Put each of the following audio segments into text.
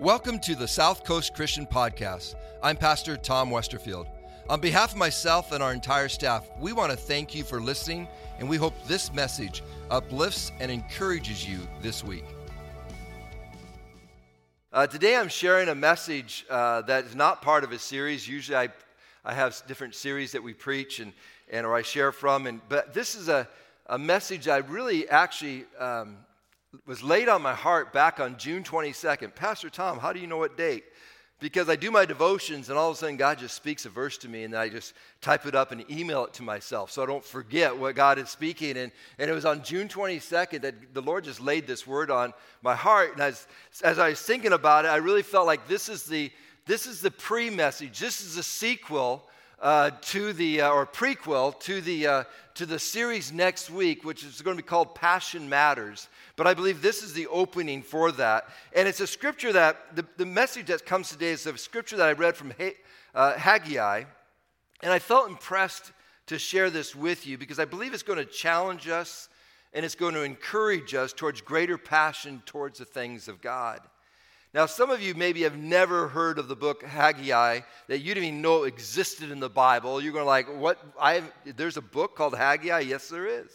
Welcome to the South Coast Christian Podcast. I'm Pastor Tom Westerfield. On behalf of myself and our entire staff, we want to thank you for listening, and we hope this message uplifts and encourages you this week. Uh, today, I'm sharing a message uh, that is not part of a series. Usually, I, I have different series that we preach and, and or I share from, and but this is a, a message I really actually um, was laid on my heart back on June 22nd. Pastor Tom, how do you know what date? Because I do my devotions and all of a sudden God just speaks a verse to me and I just type it up and email it to myself so I don't forget what God is speaking. And, and it was on June 22nd that the Lord just laid this word on my heart. And as, as I was thinking about it, I really felt like this is the, this is the pre message, this is the sequel uh, to the, uh, or prequel to the, uh, to the series next week, which is going to be called Passion Matters. But I believe this is the opening for that. And it's a scripture that, the, the message that comes today is a scripture that I read from uh, Haggai. And I felt impressed to share this with you because I believe it's going to challenge us and it's going to encourage us towards greater passion towards the things of God. Now, some of you maybe have never heard of the book Haggai that you didn't even know existed in the Bible. You're going to like, what? I there's a book called Haggai? Yes, there is.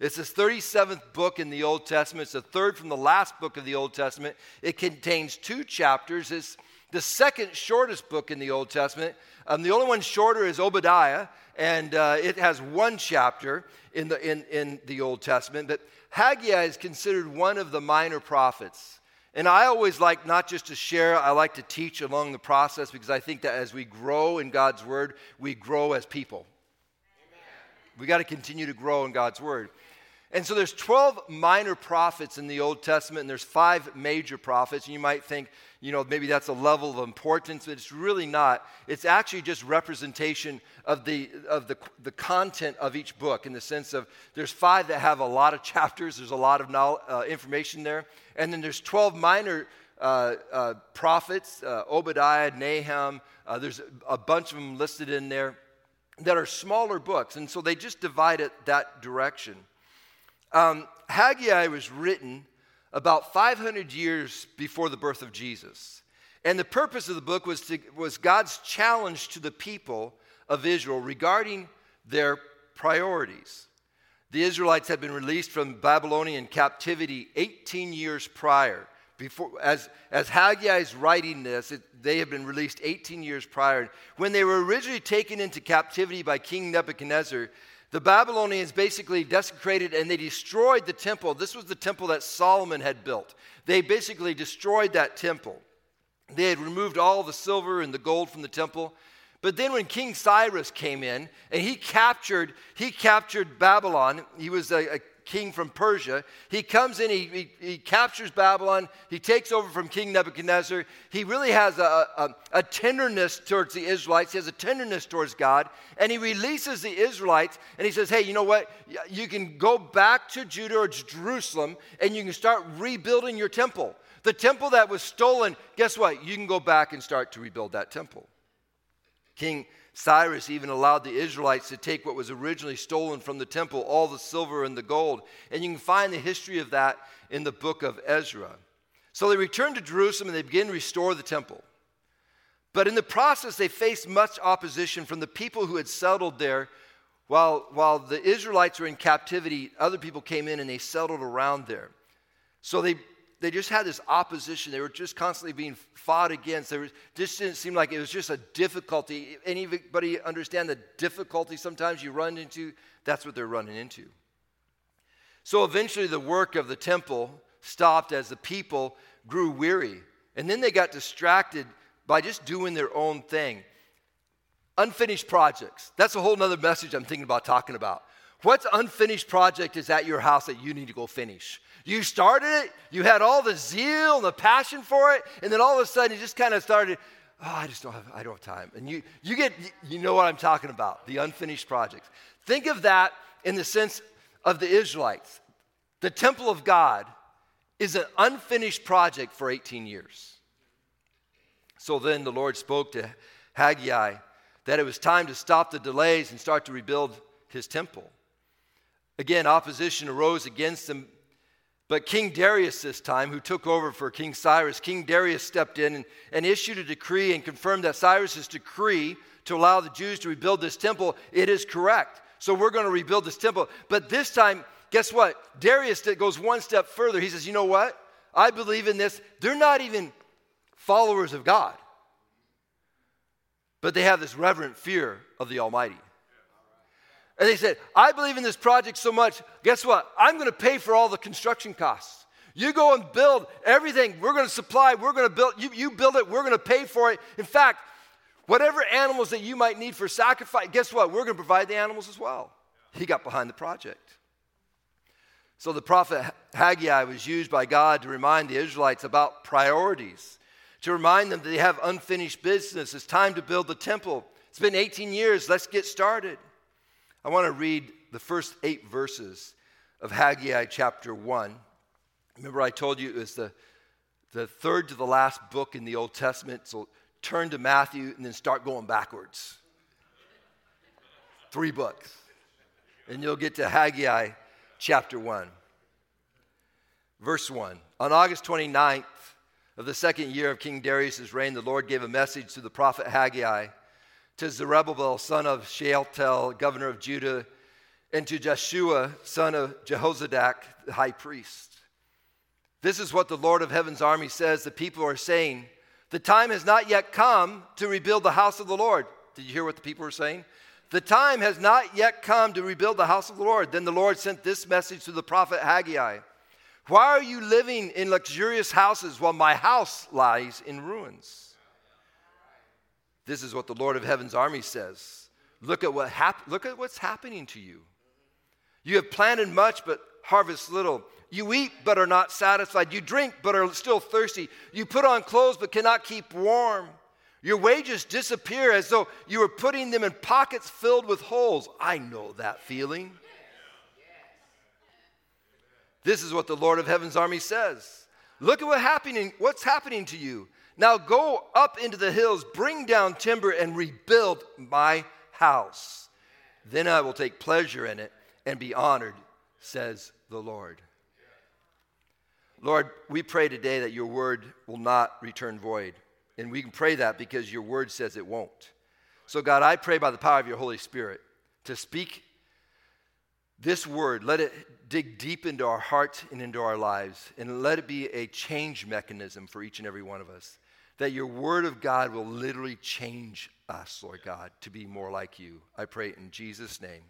It's the 37th book in the Old Testament. It's the third from the last book of the Old Testament. It contains two chapters. It's the second shortest book in the Old Testament. Um, the only one shorter is Obadiah, and uh, it has one chapter in the, in, in the Old Testament. But Haggai is considered one of the minor prophets. And I always like not just to share, I like to teach along the process because I think that as we grow in God's Word, we grow as people. Amen. We got to continue to grow in God's Word. And so there's 12 minor prophets in the Old Testament, and there's five major prophets. And you might think, you know, maybe that's a level of importance, but it's really not. It's actually just representation of the of the, the content of each book in the sense of there's five that have a lot of chapters, there's a lot of uh, information there, and then there's 12 minor uh, uh, prophets, uh, Obadiah, Nahum. Uh, there's a bunch of them listed in there that are smaller books, and so they just divide it that direction. Um, Haggai was written about 500 years before the birth of Jesus. And the purpose of the book was, to, was God's challenge to the people of Israel regarding their priorities. The Israelites had been released from Babylonian captivity 18 years prior. Before, as, as Haggai is writing this, it, they had been released 18 years prior. When they were originally taken into captivity by King Nebuchadnezzar, the Babylonians basically desecrated and they destroyed the temple. This was the temple that Solomon had built. They basically destroyed that temple. They had removed all the silver and the gold from the temple. But then when King Cyrus came in and he captured, he captured Babylon, he was a, a king from Persia. He comes in, he, he, he, captures Babylon, he takes over from King Nebuchadnezzar. He really has a, a, a, tenderness towards the Israelites, he has a tenderness towards God, and he releases the Israelites and he says, Hey, you know what? You can go back to Judah or Jerusalem and you can start rebuilding your temple. The temple that was stolen, guess what? You can go back and start to rebuild that temple. King Cyrus even allowed the Israelites to take what was originally stolen from the temple, all the silver and the gold. And you can find the history of that in the book of Ezra. So they returned to Jerusalem and they began to restore the temple. But in the process, they faced much opposition from the people who had settled there. While, while the Israelites were in captivity, other people came in and they settled around there. So they they just had this opposition. They were just constantly being fought against. There just didn't seem like it was just a difficulty. Anybody understand the difficulty sometimes you run into? That's what they're running into. So eventually, the work of the temple stopped as the people grew weary. And then they got distracted by just doing their own thing. Unfinished projects. That's a whole other message I'm thinking about talking about. What's unfinished project is at your house that you need to go finish? You started it, you had all the zeal and the passion for it, and then all of a sudden you just kind of started, oh, I just don't have, I don't have time. And you, you get, you know what I'm talking about, the unfinished projects. Think of that in the sense of the Israelites. The temple of God is an unfinished project for 18 years. So then the Lord spoke to Haggai that it was time to stop the delays and start to rebuild his temple. Again, opposition arose against them But King Darius, this time, who took over for King Cyrus, King Darius stepped in and, and issued a decree and confirmed that Cyrus's decree to allow the Jews to rebuild this temple, it is correct. So we're going to rebuild this temple. But this time, guess what? Darius goes one step further. He says, you know what? I believe in this. They're not even followers of God, but they have this reverent fear of the Almighty. And they said, I believe in this project so much, guess what? I'm going to pay for all the construction costs. You go and build everything. We're going to supply, we're going to build, you, you build it, we're going to pay for it. In fact, whatever animals that you might need for sacrifice, guess what? We're going to provide the animals as well. He got behind the project. So the prophet Haggai was used by God to remind the Israelites about priorities, to remind them that they have unfinished business. It's time to build the temple. It's been 18 years. Let's get started. I want to read the first eight verses of Haggai chapter 1. Remember, I told you it was the, the third to the last book in the Old Testament, so turn to Matthew and then start going backwards. Three books. And you'll get to Haggai chapter 1. Verse 1. On August 29th of the second year of King Darius' reign, the Lord gave a message to the prophet Haggai to Zerubbabel, son of Shealtiel, governor of Judah, and to Joshua, son of Jehozadak, the high priest. This is what the Lord of heaven's army says the people are saying. The time has not yet come to rebuild the house of the Lord. Did you hear what the people were saying? The time has not yet come to rebuild the house of the Lord. Then the Lord sent this message to the prophet Haggai Why are you living in luxurious houses while my house lies in ruins? This is what the Lord of Heaven's army says. Look at, what hap- look at what's happening to you. You have planted much, but harvest little. You eat, but are not satisfied. You drink, but are still thirsty. You put on clothes, but cannot keep warm. Your wages disappear as though you were putting them in pockets filled with holes. I know that feeling. This is what the Lord of Heaven's army says. Look at what happening, what's happening to you. Now go up into the hills, bring down timber, and rebuild my house. Then I will take pleasure in it and be honored, says the Lord. Lord, we pray today that your word will not return void. And we can pray that because your word says it won't. So, God, I pray by the power of your Holy Spirit to speak this word, let it dig deep into our hearts and into our lives, and let it be a change mechanism for each and every one of us that your word of God will literally change us, Lord God, to be more like you. I pray in Jesus' name.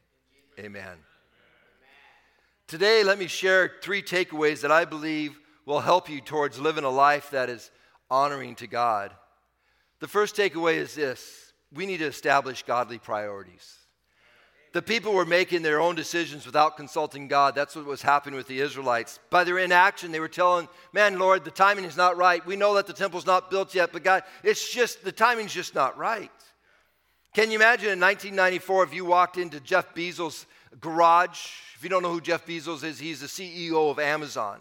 Amen. Today, let me share three takeaways that I believe will help you towards living a life that is honoring to God. The first takeaway is this we need to establish godly priorities the people were making their own decisions without consulting God. That's what was happening with the Israelites. By their inaction, they were telling, Man, Lord, the timing is not right. We know that the temple's not built yet, but God, it's just, the timing's just not right. Can you imagine in 1994 if you walked into Jeff Bezos' garage? If you don't know who Jeff Bezos is, he's the CEO of Amazon.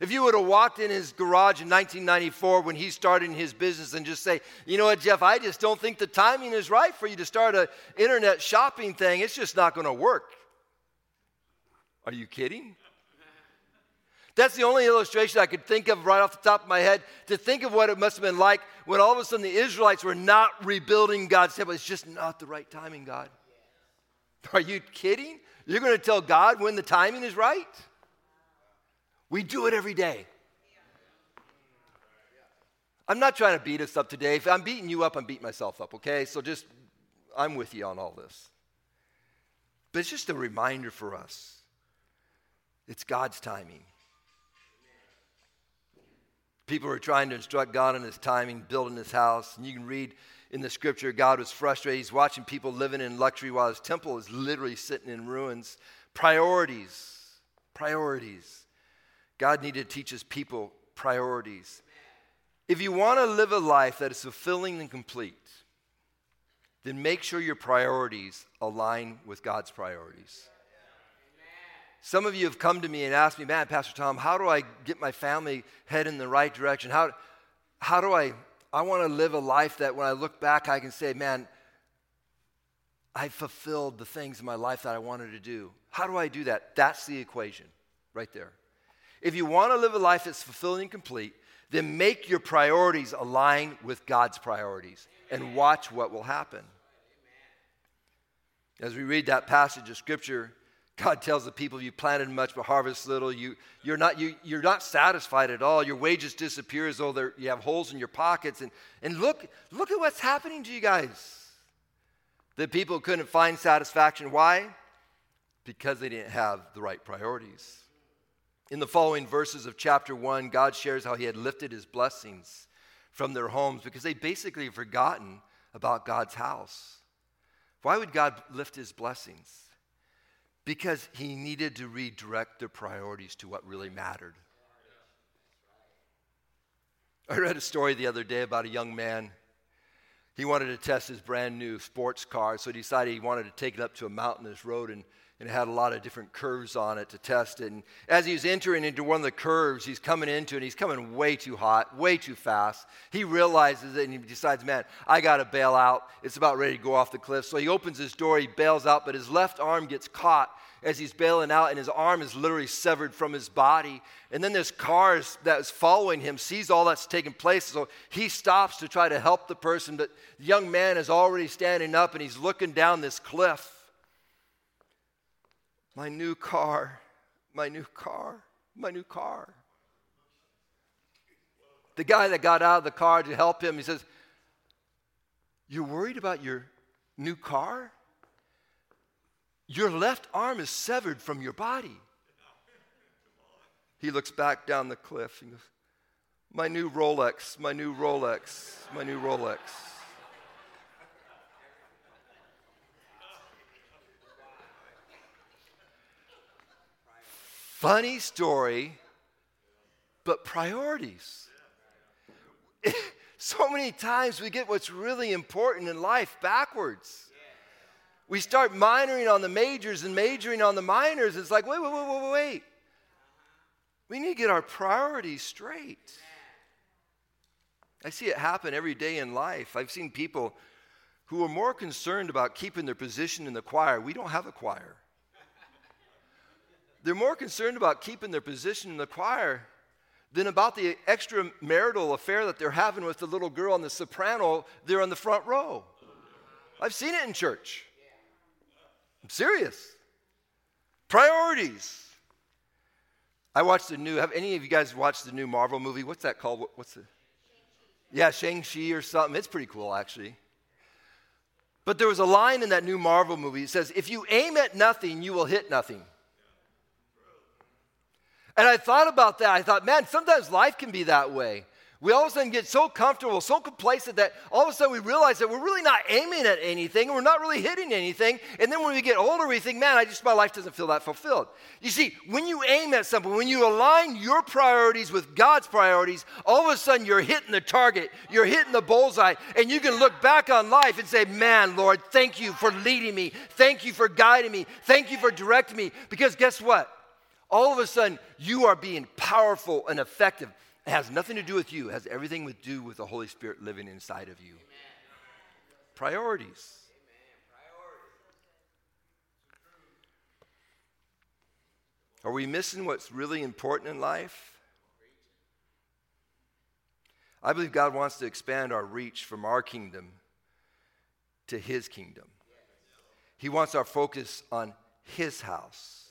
If you would have walked in his garage in 1994 when he started his business and just say, you know what, Jeff, I just don't think the timing is right for you to start an internet shopping thing. It's just not going to work. Are you kidding? That's the only illustration I could think of right off the top of my head to think of what it must have been like when all of a sudden the Israelites were not rebuilding God's temple. It's just not the right timing, God. Are you kidding? You're going to tell God when the timing is right? We do it every day. I'm not trying to beat us up today. If I'm beating you up, I'm beating myself up, okay? So just, I'm with you on all this. But it's just a reminder for us it's God's timing. People are trying to instruct God in his timing, building his house. And you can read in the scripture, God was frustrated. He's watching people living in luxury while his temple is literally sitting in ruins. Priorities. Priorities. God needed to teach his people priorities. If you want to live a life that is fulfilling and complete, then make sure your priorities align with God's priorities. Some of you have come to me and asked me, man, Pastor Tom, how do I get my family head in the right direction? How, how do I, I want to live a life that when I look back, I can say, man, I fulfilled the things in my life that I wanted to do. How do I do that? That's the equation right there. If you want to live a life that's fulfilling and complete, then make your priorities align with God's priorities and watch what will happen. As we read that passage of scripture, God tells the people, You planted much but harvest little. You, you're, not, you, you're not satisfied at all. Your wages disappear as though you have holes in your pockets. And, and look, look at what's happening to you guys. The people couldn't find satisfaction. Why? Because they didn't have the right priorities. In the following verses of chapter 1, God shares how he had lifted his blessings from their homes because they basically forgotten about God's house. Why would God lift his blessings? Because he needed to redirect their priorities to what really mattered. I read a story the other day about a young man. He wanted to test his brand new sports car, so he decided he wanted to take it up to a mountainous road and and it had a lot of different curves on it to test it. And as he's entering into one of the curves, he's coming into it, he's coming way too hot, way too fast. He realizes it and he decides, man, I got to bail out. It's about ready to go off the cliff. So he opens his door, he bails out, but his left arm gets caught as he's bailing out, and his arm is literally severed from his body. And then this car that is following him sees all that's taking place, so he stops to try to help the person. But the young man is already standing up and he's looking down this cliff. My new car, my new car, my new car. The guy that got out of the car to help him, he says, You're worried about your new car? Your left arm is severed from your body. He looks back down the cliff and goes, My new Rolex, my new Rolex, my new Rolex. Funny story, but priorities. so many times we get what's really important in life backwards. We start minoring on the majors and majoring on the minors. It's like, wait, wait, wait, wait, wait. We need to get our priorities straight. I see it happen every day in life. I've seen people who are more concerned about keeping their position in the choir. We don't have a choir. They're more concerned about keeping their position in the choir than about the extramarital affair that they're having with the little girl and the soprano there on the front row. I've seen it in church. I'm serious. Priorities. I watched the new, have any of you guys watched the new Marvel movie? What's that called? what's the? Yeah, Shang-Chi or something. It's pretty cool, actually. But there was a line in that new Marvel movie. It says, If you aim at nothing, you will hit nothing. And I thought about that. I thought, man, sometimes life can be that way. We all of a sudden get so comfortable, so complacent that all of a sudden we realize that we're really not aiming at anything we're not really hitting anything. And then when we get older, we think, man, I just, my life doesn't feel that fulfilled. You see, when you aim at something, when you align your priorities with God's priorities, all of a sudden you're hitting the target, you're hitting the bullseye, and you can look back on life and say, man, Lord, thank you for leading me. Thank you for guiding me. Thank you for directing me. Because guess what? All of a sudden you are being powerful and effective. It has nothing to do with you, it has everything to do with the Holy Spirit living inside of you. Amen. Priorities. Amen. Are we missing what's really important in life? I believe God wants to expand our reach from our kingdom to His kingdom. He wants our focus on His house.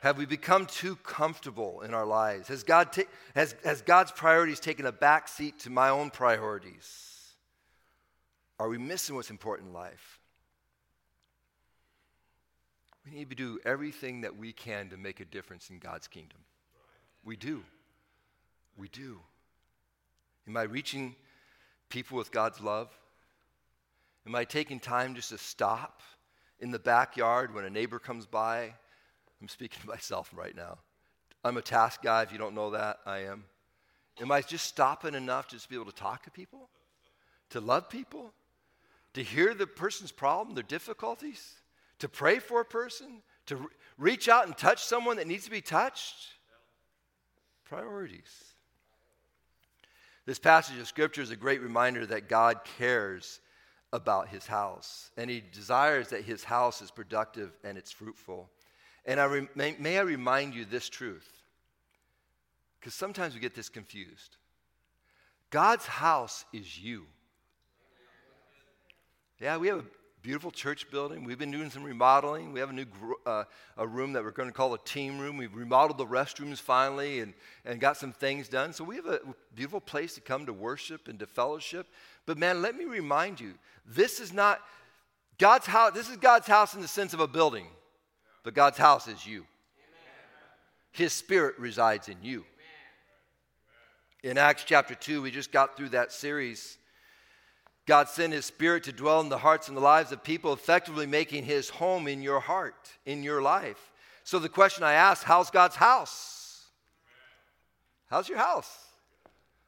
Have we become too comfortable in our lives? Has, God ta- has, has God's priorities taken a back seat to my own priorities? Are we missing what's important in life? We need to do everything that we can to make a difference in God's kingdom. We do. We do. Am I reaching people with God's love? Am I taking time just to stop in the backyard when a neighbor comes by I'm speaking to myself right now. I'm a task guy. If you don't know that, I am. Am I just stopping enough to be able to talk to people? To love people? To hear the person's problem, their difficulties? To pray for a person? To re- reach out and touch someone that needs to be touched? Priorities. This passage of Scripture is a great reminder that God cares about his house, and he desires that his house is productive and it's fruitful. And I re- may, may I remind you this truth because sometimes we get this confused. God's house is you. Yeah, we have a beautiful church building. We've been doing some remodeling. We have a new uh, a room that we're going to call a team room. We've remodeled the restrooms finally and, and got some things done. So we have a beautiful place to come to worship and to fellowship. But man, let me remind you, this is not God's house. This is God's house in the sense of a building, but God's house is you. His spirit resides in you. In Acts chapter 2, we just got through that series. God sent His Spirit to dwell in the hearts and the lives of people, effectively making His home in your heart, in your life. So the question I ask how's God's house? How's your house?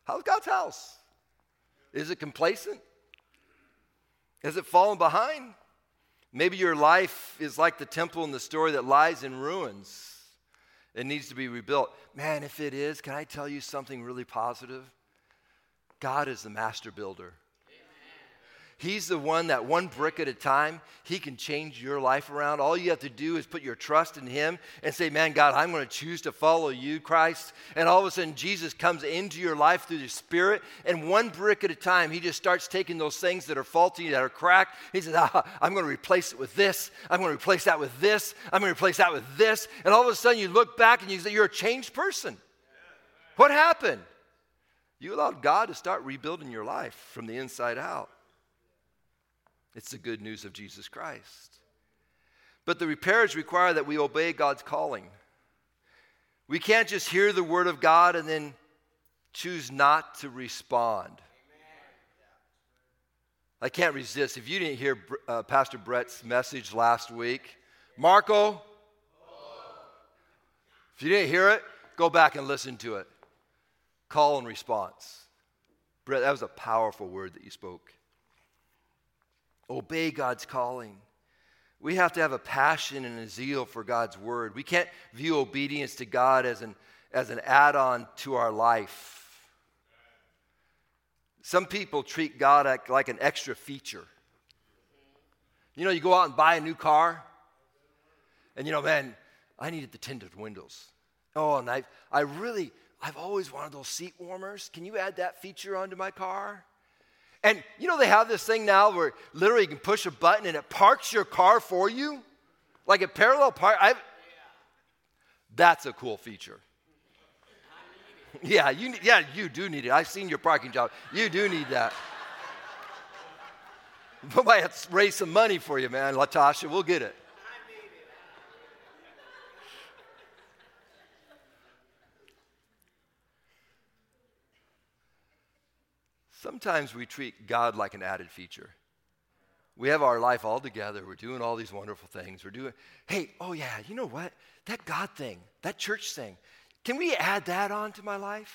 How's God's house? Is it complacent? Has it fallen behind? Maybe your life is like the temple in the story that lies in ruins. It needs to be rebuilt. Man, if it is, can I tell you something really positive? God is the master builder. He's the one that one brick at a time, He can change your life around. All you have to do is put your trust in Him and say, Man, God, I'm going to choose to follow you, Christ. And all of a sudden, Jesus comes into your life through the Spirit, and one brick at a time, He just starts taking those things that are faulty, that are cracked. He says, ah, I'm going to replace it with this. I'm going to replace that with this. I'm going to replace that with this. And all of a sudden, you look back and you say, You're a changed person. What happened? You allowed God to start rebuilding your life from the inside out. It's the good news of Jesus Christ. But the repairs require that we obey God's calling. We can't just hear the word of God and then choose not to respond. I can't resist. If you didn't hear uh, Pastor Brett's message last week, Marco, if you didn't hear it, go back and listen to it. Call and response. Brett, that was a powerful word that you spoke obey God's calling. We have to have a passion and a zeal for God's word. We can't view obedience to God as an, as an add on to our life. Some people treat God like, an extra feature. You know, you go out and buy a new car, and you know, man, I needed the tinted windows. Oh, and I, I really, I've always wanted those seat warmers. Can you add that feature onto my car? And you know, they have this thing now where literally you can push a button and it parks your car for you, like a parallel park. I've, that's a cool feature. Yeah, you, yeah, you do need it. I've seen your parking job. You do need that. Might have to raise some money for you, man, Latasha. We'll get it. Sometimes we treat God like an added feature. We have our life all together. We're doing all these wonderful things. We're doing, hey, oh yeah, you know what? That God thing, that church thing, can we add that on to my life?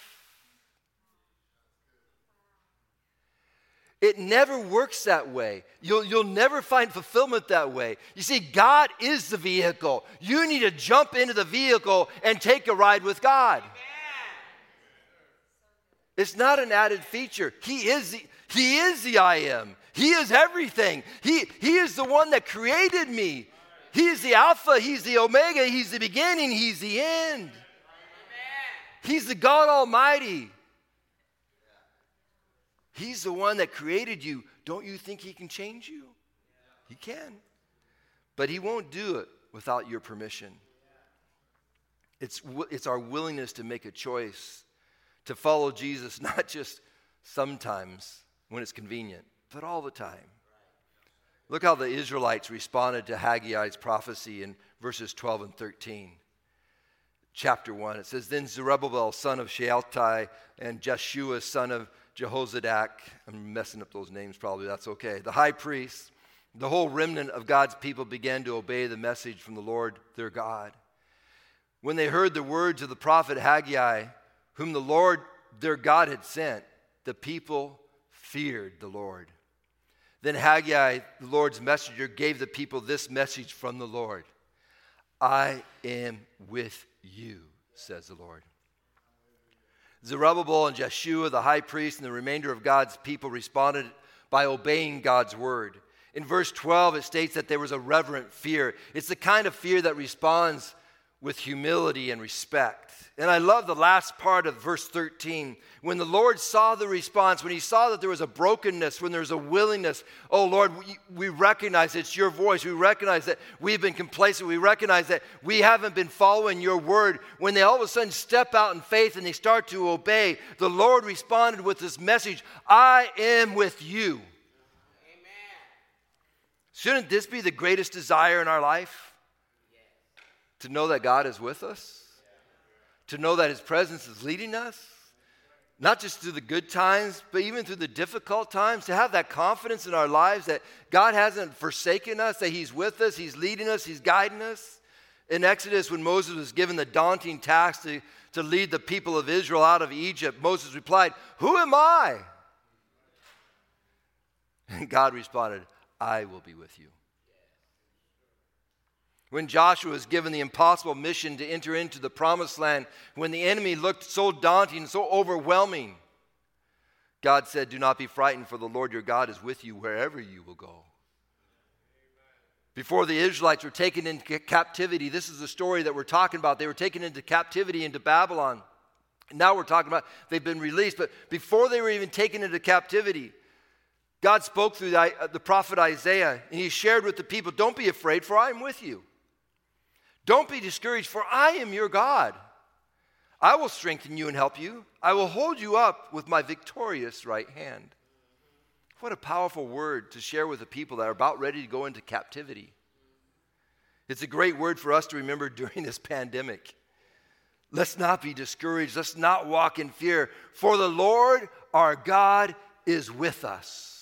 It never works that way. You'll, you'll never find fulfillment that way. You see, God is the vehicle. You need to jump into the vehicle and take a ride with God. Amen. It's not an added feature. He is the, he is the I am. He is everything. He, he is the one that created me. He is the Alpha, He's the Omega, He's the beginning, He's the end. He's the God Almighty. He's the one that created you. Don't you think He can change you? He can. But He won't do it without your permission. It's, it's our willingness to make a choice to follow Jesus, not just sometimes when it's convenient, but all the time. Look how the Israelites responded to Haggai's prophecy in verses 12 and 13. Chapter 1, it says, Then Zerubbabel, son of Shealtiel, and Jeshua, son of Jehozadak, I'm messing up those names probably, that's okay, the high priest, the whole remnant of God's people began to obey the message from the Lord their God. When they heard the words of the prophet Haggai, whom the Lord their God had sent, the people feared the Lord. Then Haggai, the Lord's messenger, gave the people this message from the Lord I am with you, says the Lord. Zerubbabel and Jeshua, the high priest, and the remainder of God's people responded by obeying God's word. In verse 12, it states that there was a reverent fear. It's the kind of fear that responds with humility and respect. And I love the last part of verse 13. When the Lord saw the response, when he saw that there was a brokenness, when there was a willingness, oh Lord, we, we recognize it's your voice. We recognize that we've been complacent. We recognize that we haven't been following your word. When they all of a sudden step out in faith and they start to obey, the Lord responded with this message I am with you. Amen. Shouldn't this be the greatest desire in our life? To know that God is with us? to know that His presence is leading us, not just through the good times, but even through the difficult times, to have that confidence in our lives that God hasn't forsaken us, that He's with us, He's leading us, He's guiding us. In Exodus, when Moses was given the daunting task to, to lead the people of Israel out of Egypt, Moses replied, Who am I? And God responded, I will be with you. When Joshua was given the impossible mission to enter into the promised land, when the enemy looked so daunting, so overwhelming, God said, Do not be frightened, for the Lord your God is with you wherever you will go. Before the Israelites were taken into captivity, this is the story that we're talking about. They were taken into captivity into Babylon. Now we're talking about they've been released, but before they were even taken into captivity, God spoke through the, uh, the prophet Isaiah, and he shared with the people, Don't be afraid, for I am with you. Don't be discouraged, for I am your God. I will strengthen you and help you. I will hold you up with my victorious right hand. What a powerful word to share with the people that are about ready to go into captivity. It's a great word for us to remember during this pandemic. Let's not be discouraged. Let's not walk in fear, for the Lord our God is with us.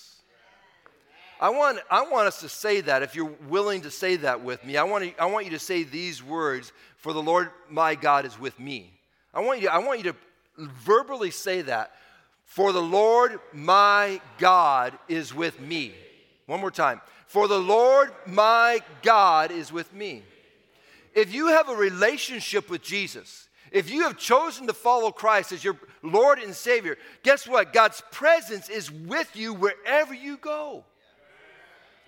I want, I want us to say that if you're willing to say that with me. I want, to, I want you to say these words For the Lord my God is with me. I want you I want you to verbally say that. For the Lord my God is with me. One more time. For the Lord my God is with me. If you have a relationship with Jesus, if you have chosen to follow Christ as your Lord and Savior, guess what? God's presence is with you wherever you go.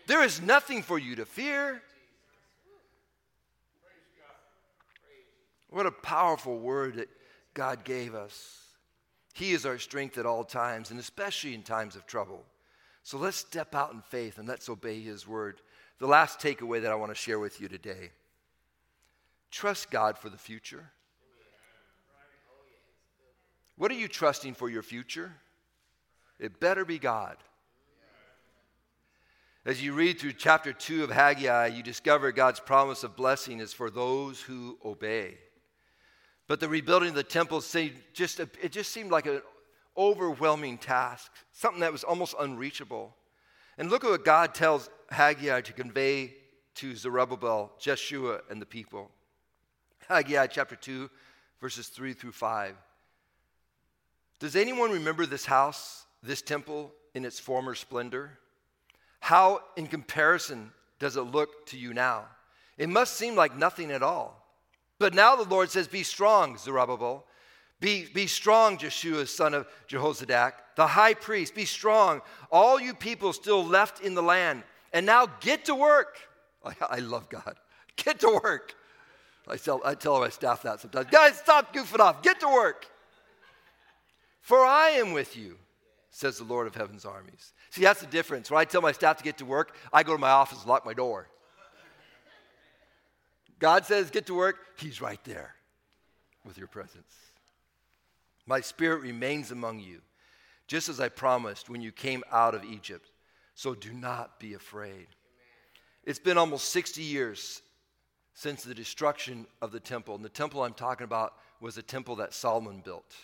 There is nothing for you to fear. What a powerful word that God gave us. He is our strength at all times, and especially in times of trouble. So let's step out in faith and let's obey His word. The last takeaway that I want to share with you today trust God for the future. What are you trusting for your future? It better be God. As you read through chapter 2 of Haggai, you discover God's promise of blessing is for those who obey. But the rebuilding of the temple seemed just, it just seemed like an overwhelming task, something that was almost unreachable. And look at what God tells Haggai to convey to Zerubbabel, Jeshua, and the people. Haggai chapter 2, verses 3 through 5. Does anyone remember this house, this temple, in its former splendor? How, in comparison, does it look to you now? It must seem like nothing at all. But now the Lord says, Be strong, Zerubbabel. Be, be strong, Jeshua, son of Jehozadak, the high priest. Be strong, all you people still left in the land. And now get to work. I, I love God. Get to work. I tell, I tell my staff that sometimes. Guys, stop goofing off. Get to work. For I am with you, says the Lord of heaven's armies. See, that's the difference. When I tell my staff to get to work, I go to my office and lock my door. God says, get to work, He's right there with your presence. My spirit remains among you, just as I promised when you came out of Egypt. So do not be afraid. It's been almost 60 years since the destruction of the temple. And the temple I'm talking about was a temple that Solomon built.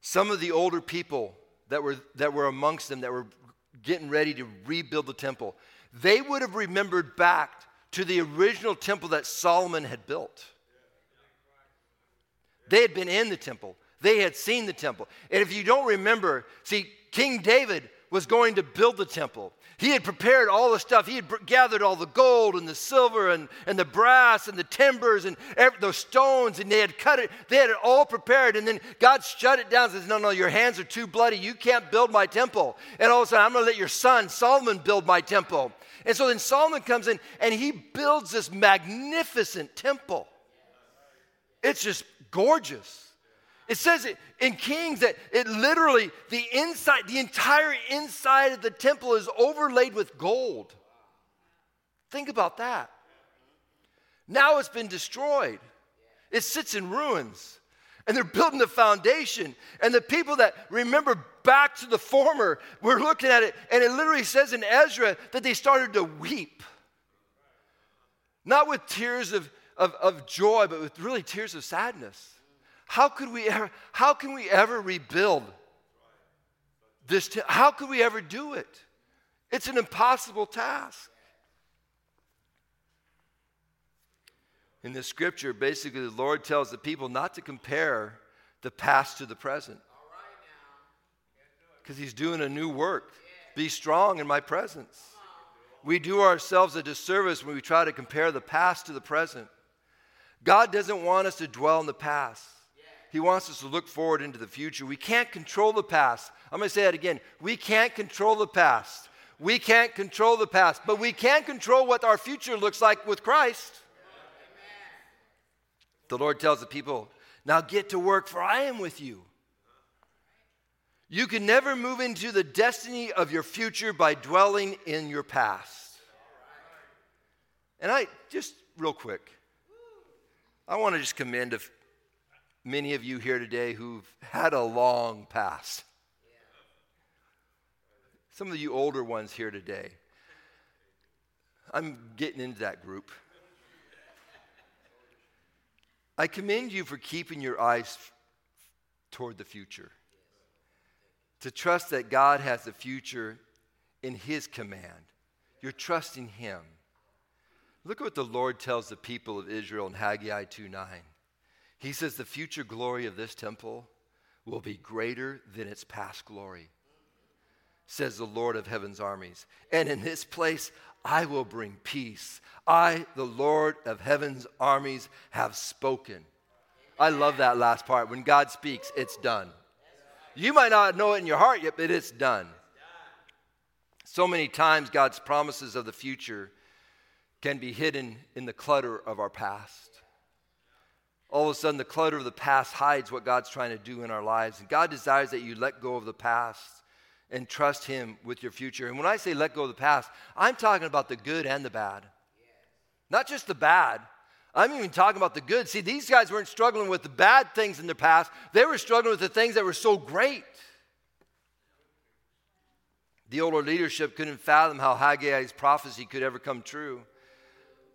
Some of the older people that were, that were amongst them that were getting ready to rebuild the temple, they would have remembered back to the original temple that Solomon had built. They had been in the temple, they had seen the temple. And if you don't remember, see, King David was going to build the temple. He had prepared all the stuff. He had gathered all the gold and the silver and, and the brass and the timbers and every, those stones, and they had cut it. They had it all prepared. And then God shut it down says, No, no, your hands are too bloody. You can't build my temple. And all of a sudden, I'm going to let your son, Solomon, build my temple. And so then Solomon comes in and he builds this magnificent temple. It's just gorgeous. It says it in Kings that it literally, the inside, the entire inside of the temple is overlaid with gold. Think about that. Now it's been destroyed, it sits in ruins. And they're building the foundation. And the people that remember back to the former, we're looking at it, and it literally says in Ezra that they started to weep. Not with tears of, of, of joy, but with really tears of sadness. How could we ever, how can we ever rebuild this? T- how could we ever do it? It's an impossible task. In the scripture, basically, the Lord tells the people not to compare the past to the present. Because He's doing a new work. Be strong in my presence. We do ourselves a disservice when we try to compare the past to the present. God doesn't want us to dwell in the past. He wants us to look forward into the future. We can't control the past. I'm going to say that again. We can't control the past. We can't control the past, but we can control what our future looks like with Christ. The Lord tells the people, Now get to work, for I am with you. You can never move into the destiny of your future by dwelling in your past. And I, just real quick, I want to just commend many of you here today who've had a long past. Some of you older ones here today. I'm getting into that group. I commend you for keeping your eyes toward the future. To trust that God has the future in His command. You're trusting Him. Look at what the Lord tells the people of Israel in Haggai 2 9. He says, The future glory of this temple will be greater than its past glory, says the Lord of heaven's armies. And in this place, I will bring peace. I, the Lord of heaven's armies, have spoken. I love that last part. When God speaks, it's done. You might not know it in your heart yet, but it's done. So many times, God's promises of the future can be hidden in the clutter of our past all of a sudden the clutter of the past hides what God's trying to do in our lives. And God desires that you let go of the past and trust Him with your future. And when I say let go of the past, I'm talking about the good and the bad. Not just the bad. I'm even talking about the good. See, these guys weren't struggling with the bad things in their past, they were struggling with the things that were so great. The older leadership couldn't fathom how Haggai's prophecy could ever come true.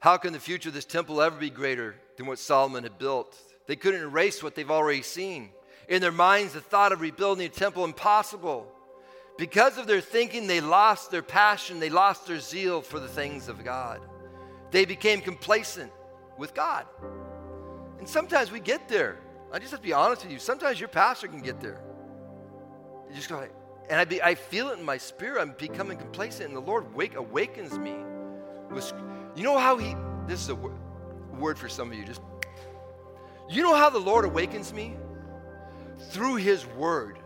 How can the future of this temple ever be greater than what Solomon had built? They couldn't erase what they've already seen. In their minds, the thought of rebuilding a temple impossible. Because of their thinking, they lost their passion, they lost their zeal for the things of God. They became complacent with God. And sometimes we get there. I just have to be honest with you. Sometimes your pastor can get there. You just go, and I, be, I feel it in my spirit. I'm becoming complacent, and the Lord wake, awakens me with you know how He, this is a word for some of you, just, you know how the Lord awakens me? Through His Word.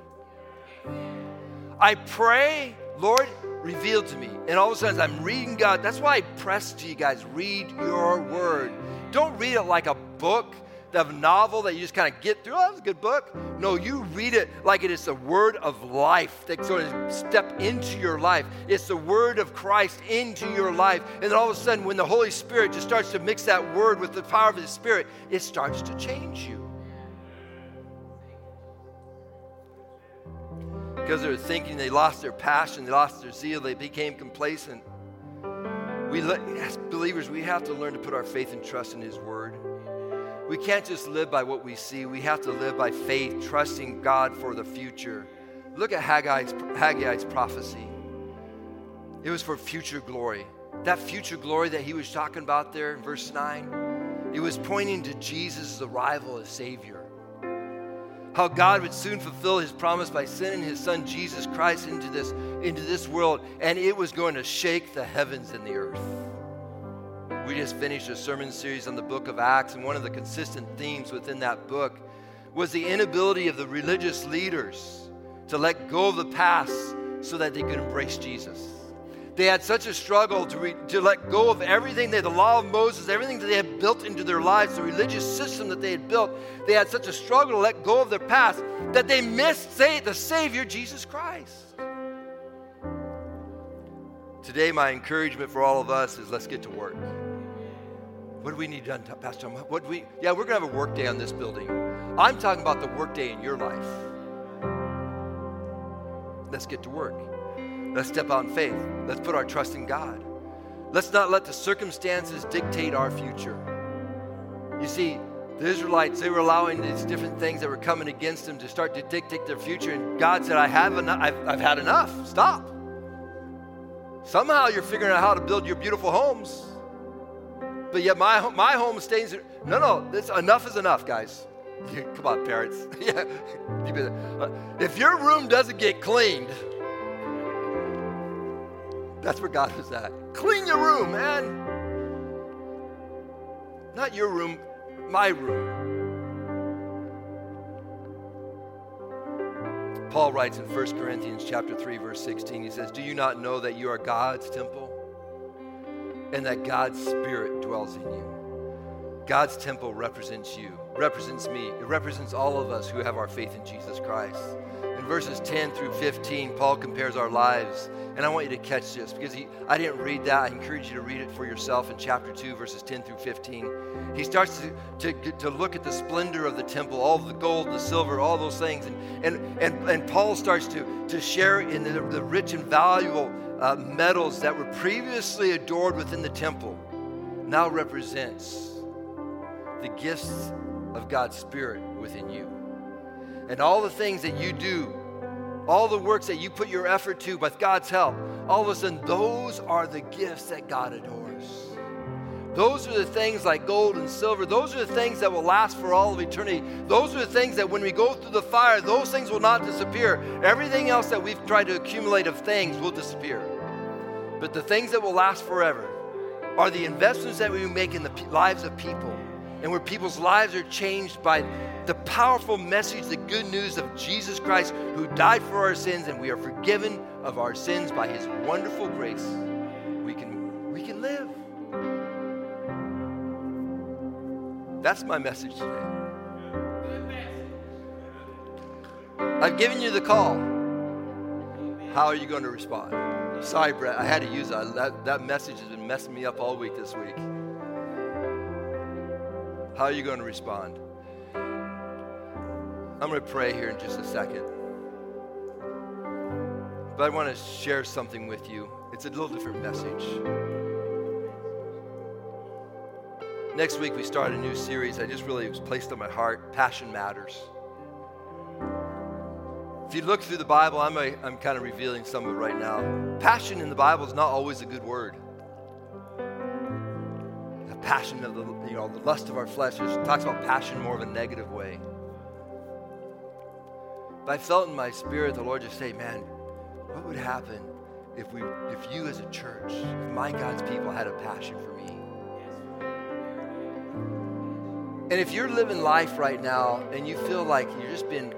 I pray, Lord, reveal to me. And all of a sudden, I'm reading God. That's why I press to you guys read your Word. Don't read it like a book the novel that you just kind of get through. Oh, that was a good book. No, you read it like it is the word of life that sort of step into your life. It's the word of Christ into your life. And then all of a sudden, when the Holy Spirit just starts to mix that word with the power of the Spirit, it starts to change you. Because they were thinking they lost their passion, they lost their zeal, they became complacent. We, as believers, we have to learn to put our faith and trust in His Word. We can't just live by what we see. We have to live by faith, trusting God for the future. Look at Haggai's, Haggai's prophecy. It was for future glory. That future glory that he was talking about there in verse 9, it was pointing to Jesus' arrival as Savior. How God would soon fulfill his promise by sending his son Jesus Christ into this, into this world, and it was going to shake the heavens and the earth. We just finished a sermon series on the book of Acts, and one of the consistent themes within that book was the inability of the religious leaders to let go of the past so that they could embrace Jesus. They had such a struggle to, re, to let go of everything, they, the law of Moses, everything that they had built into their lives, the religious system that they had built. They had such a struggle to let go of their past that they missed say, the Savior, Jesus Christ. Today, my encouragement for all of us is let's get to work. What do we need done, Pastor What do we? Yeah, we're gonna have a work day on this building. I'm talking about the work day in your life. Let's get to work. Let's step out in faith. Let's put our trust in God. Let's not let the circumstances dictate our future. You see, the Israelites, they were allowing these different things that were coming against them to start to dictate their future. And God said, I have enough. I've, I've had enough. Stop. Somehow you're figuring out how to build your beautiful homes. But yet my, my home stays. No, no, this, enough is enough, guys. Come on, parents. yeah. Uh, if your room doesn't get cleaned, that's where God was at. Clean your room, man. Not your room, my room. Paul writes in 1 Corinthians chapter 3 verse 16 he says, "Do you not know that you are God's temple and that God's spirit dwells in you?" God's temple represents you, represents me. It represents all of us who have our faith in Jesus Christ. In verses 10 through 15, Paul compares our lives. And I want you to catch this because he, I didn't read that. I encourage you to read it for yourself in chapter 2, verses 10 through 15. He starts to, to, to look at the splendor of the temple, all the gold, the silver, all those things. And, and, and, and Paul starts to, to share in the, the rich and valuable uh, that were previously adored within the temple, now represents the gifts of God's Spirit within you. And all the things that you do, all the works that you put your effort to with God's help, all of a sudden, those are the gifts that God adores. Those are the things like gold and silver. Those are the things that will last for all of eternity. Those are the things that when we go through the fire, those things will not disappear. Everything else that we've tried to accumulate of things will disappear. But the things that will last forever are the investments that we make in the lives of people and where people's lives are changed by the powerful message, the good news of Jesus Christ who died for our sins and we are forgiven of our sins by his wonderful grace, we can, we can live. That's my message today. I've given you the call. How are you going to respond? Sorry, Brett, I had to use that. That, that message has been messing me up all week this week. How are you going to respond? I'm going to pray here in just a second. But I want to share something with you. It's a little different message. Next week, we start a new series. I just really was placed on my heart Passion Matters. If you look through the Bible, I'm, a, I'm kind of revealing some of it right now. Passion in the Bible is not always a good word passion of the, you know, the lust of our flesh. It talks about passion more of a negative way. But I felt in my spirit the Lord just say, man, what would happen if we, if you as a church, if my God's people had a passion for me? And if you're living life right now and you feel like you've just been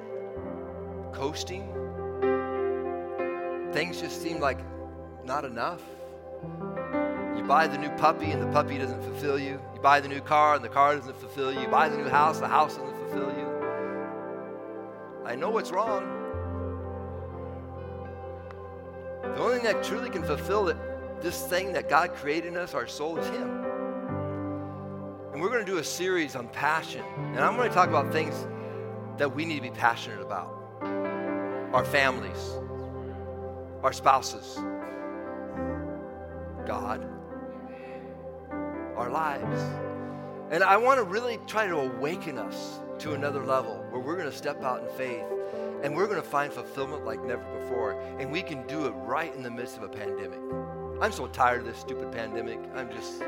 coasting, things just seem like not enough. You buy the new puppy and the puppy doesn't fulfill you. You buy the new car and the car doesn't fulfill you. You buy the new house, the house doesn't fulfill you. I know what's wrong. The only thing that truly can fulfill it, this thing that God created in us, our soul, is Him. And we're going to do a series on passion. And I'm going to talk about things that we need to be passionate about our families, our spouses, God our lives. And I want to really try to awaken us to another level where we're going to step out in faith and we're going to find fulfillment like never before. And we can do it right in the midst of a pandemic. I'm so tired of this stupid pandemic. I'm just,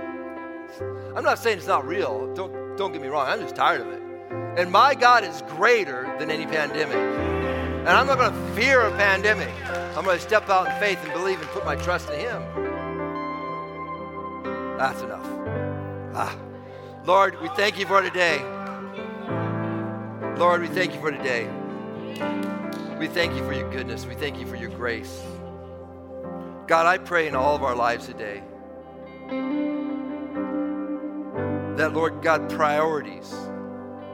I'm not saying it's not real. Don't, don't get me wrong. I'm just tired of it. And my God is greater than any pandemic. And I'm not going to fear a pandemic. I'm going to step out in faith and believe and put my trust in Him. That's enough. Ah. Lord, we thank you for today. Lord, we thank you for today. We thank you for your goodness. We thank you for your grace. God, I pray in all of our lives today that, Lord God, priorities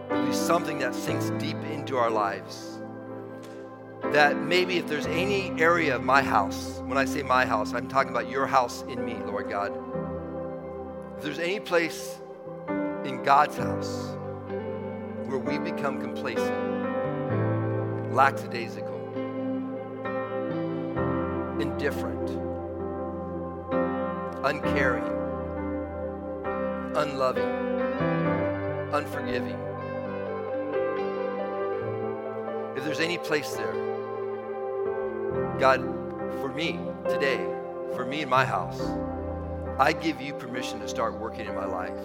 will be something that sinks deep into our lives. That maybe if there's any area of my house, when I say my house, I'm talking about your house in me, Lord God. If there's any place in God's house where we become complacent, lackadaisical, indifferent, uncaring, unloving, unforgiving. If there's any place there, God, for me today, for me in my house, I give you permission to start working in my life.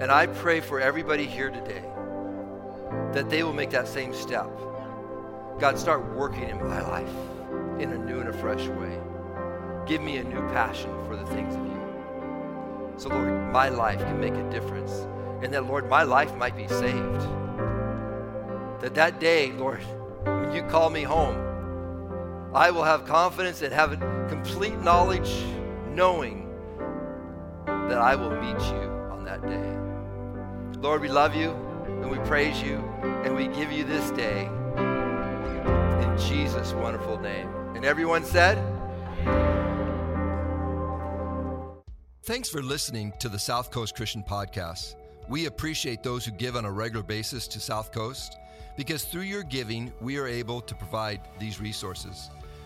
And I pray for everybody here today that they will make that same step. God, start working in my life in a new and a fresh way. Give me a new passion for the things of you. So, Lord, my life can make a difference. And that, Lord, my life might be saved. That that day, Lord, when you call me home, I will have confidence and have complete knowledge, knowing that I will meet you on that day. Lord, we love you and we praise you and we give you this day in Jesus' wonderful name. And everyone said, Thanks for listening to the South Coast Christian Podcast. We appreciate those who give on a regular basis to South Coast because through your giving, we are able to provide these resources.